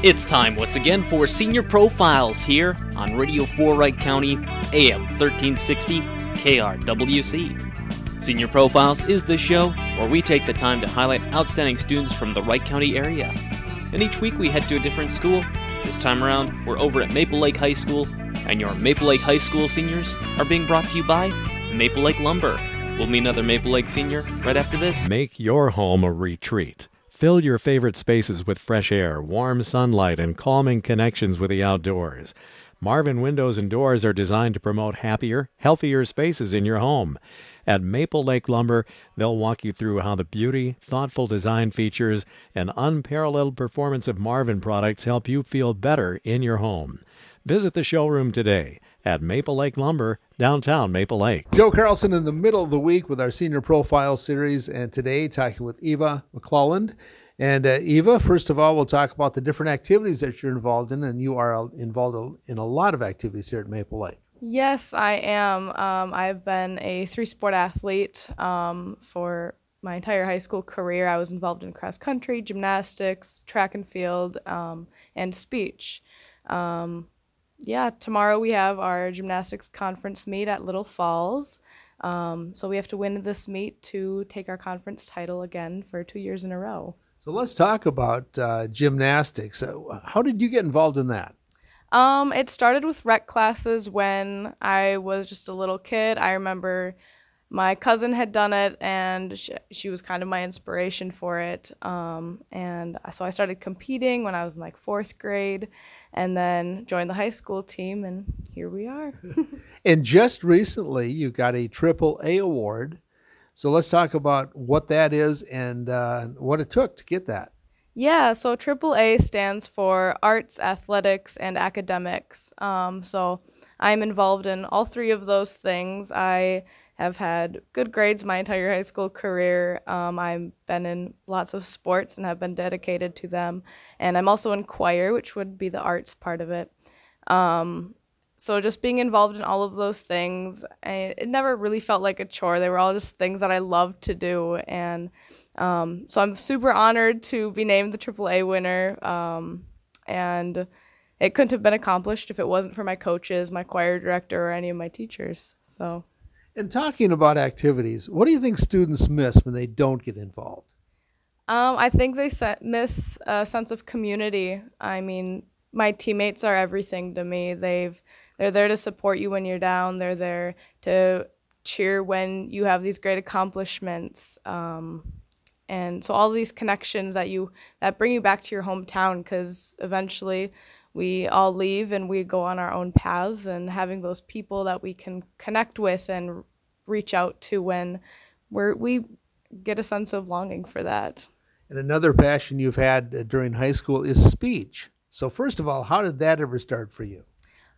It's time once again for Senior Profiles here on Radio 4 Wright County, AM 1360 KRWC. Senior Profiles is the show where we take the time to highlight outstanding students from the Wright County area. And each week we head to a different school. This time around, we're over at Maple Lake High School, and your Maple Lake High School seniors are being brought to you by Maple Lake Lumber. We'll meet another Maple Lake senior right after this. Make your home a retreat. Fill your favorite spaces with fresh air, warm sunlight, and calming connections with the outdoors. Marvin Windows and Doors are designed to promote happier, healthier spaces in your home. At Maple Lake Lumber, they'll walk you through how the beauty, thoughtful design features, and unparalleled performance of Marvin products help you feel better in your home. Visit the showroom today at Maple Lake Lumber, downtown Maple Lake. Joe Carlson in the middle of the week with our senior profile series, and today talking with Eva McClelland. And uh, Eva, first of all, we'll talk about the different activities that you're involved in, and you are involved in a lot of activities here at Maple Lake. Yes, I am. Um, I've been a three sport athlete um, for my entire high school career. I was involved in cross country, gymnastics, track and field, um, and speech. Um, yeah, tomorrow we have our gymnastics conference meet at Little Falls. Um, so we have to win this meet to take our conference title again for two years in a row. So let's talk about uh, gymnastics. Uh, how did you get involved in that? Um, it started with rec classes when I was just a little kid. I remember my cousin had done it and she, she was kind of my inspiration for it um, and so i started competing when i was in like fourth grade and then joined the high school team and here we are and just recently you got a triple a award so let's talk about what that is and uh, what it took to get that yeah, so AAA stands for Arts, Athletics, and Academics. Um, so I'm involved in all three of those things. I have had good grades my entire high school career. Um, I've been in lots of sports and have been dedicated to them. And I'm also in choir, which would be the arts part of it. Um, so just being involved in all of those things, I, it never really felt like a chore. They were all just things that I loved to do. And um, so I'm super honored to be named the AAA winner. Um, and it couldn't have been accomplished if it wasn't for my coaches, my choir director, or any of my teachers. So. And talking about activities, what do you think students miss when they don't get involved? Um, I think they miss a sense of community. I mean, my teammates are everything to me. They've they're there to support you when you're down. They're there to cheer when you have these great accomplishments. Um, and so all these connections that you that bring you back to your hometown because eventually we all leave and we go on our own paths and having those people that we can connect with and reach out to when we're, we get a sense of longing for that. And another passion you've had uh, during high school is speech. So, first of all, how did that ever start for you?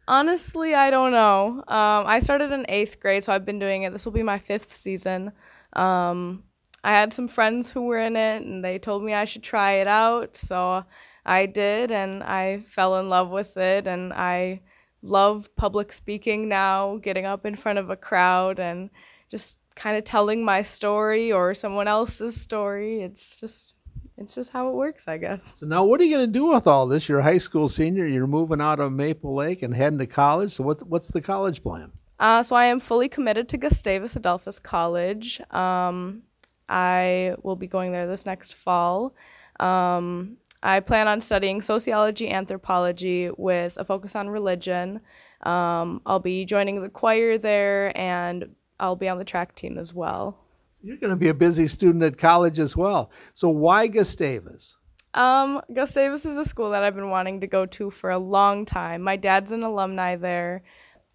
Honestly, I don't know. Um, I started in eighth grade, so I've been doing it. This will be my fifth season. Um, I had some friends who were in it, and they told me I should try it out. So I did, and I fell in love with it, and I love public speaking now, getting up in front of a crowd and just kind of telling my story or someone else's story. It's just it's just how it works, I guess. So now, what are you going to do with all this? You're a high school senior. You're moving out of Maple Lake and heading to college. So what's what's the college plan? Uh, so I am fully committed to Gustavus Adolphus College. Um, I will be going there this next fall. Um, I plan on studying sociology, anthropology with a focus on religion. Um, I'll be joining the choir there, and I'll be on the track team as well. You're going to be a busy student at college as well. So why Gustavus? Um, Gustavus is a school that I've been wanting to go to for a long time. My dad's an alumni there.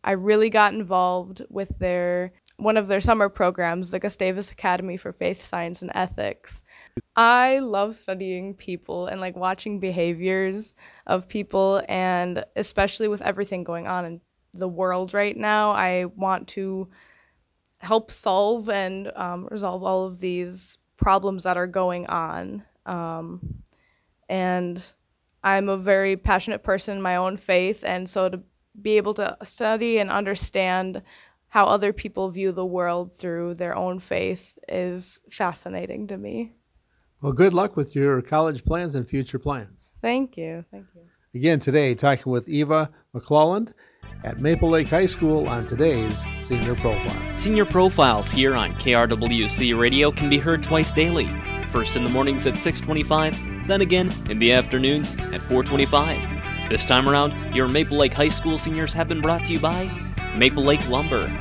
I really got involved with their one of their summer programs, the Gustavus Academy for Faith, Science, and Ethics. I love studying people and like watching behaviors of people, and especially with everything going on in the world right now, I want to help solve and um, resolve all of these problems that are going on. Um, and I'm a very passionate person in my own faith, and so to be able to study and understand how other people view the world through their own faith is fascinating to me. Well, good luck with your college plans and future plans. Thank you. Thank you. Again, today, talking with Eva McClelland at Maple Lake High School on today's Senior Profile. Senior Profiles here on KRWC Radio can be heard twice daily. First in the mornings at 625, then again in the afternoons at 425. This time around, your Maple Lake High School seniors have been brought to you by Maple Lake Lumber,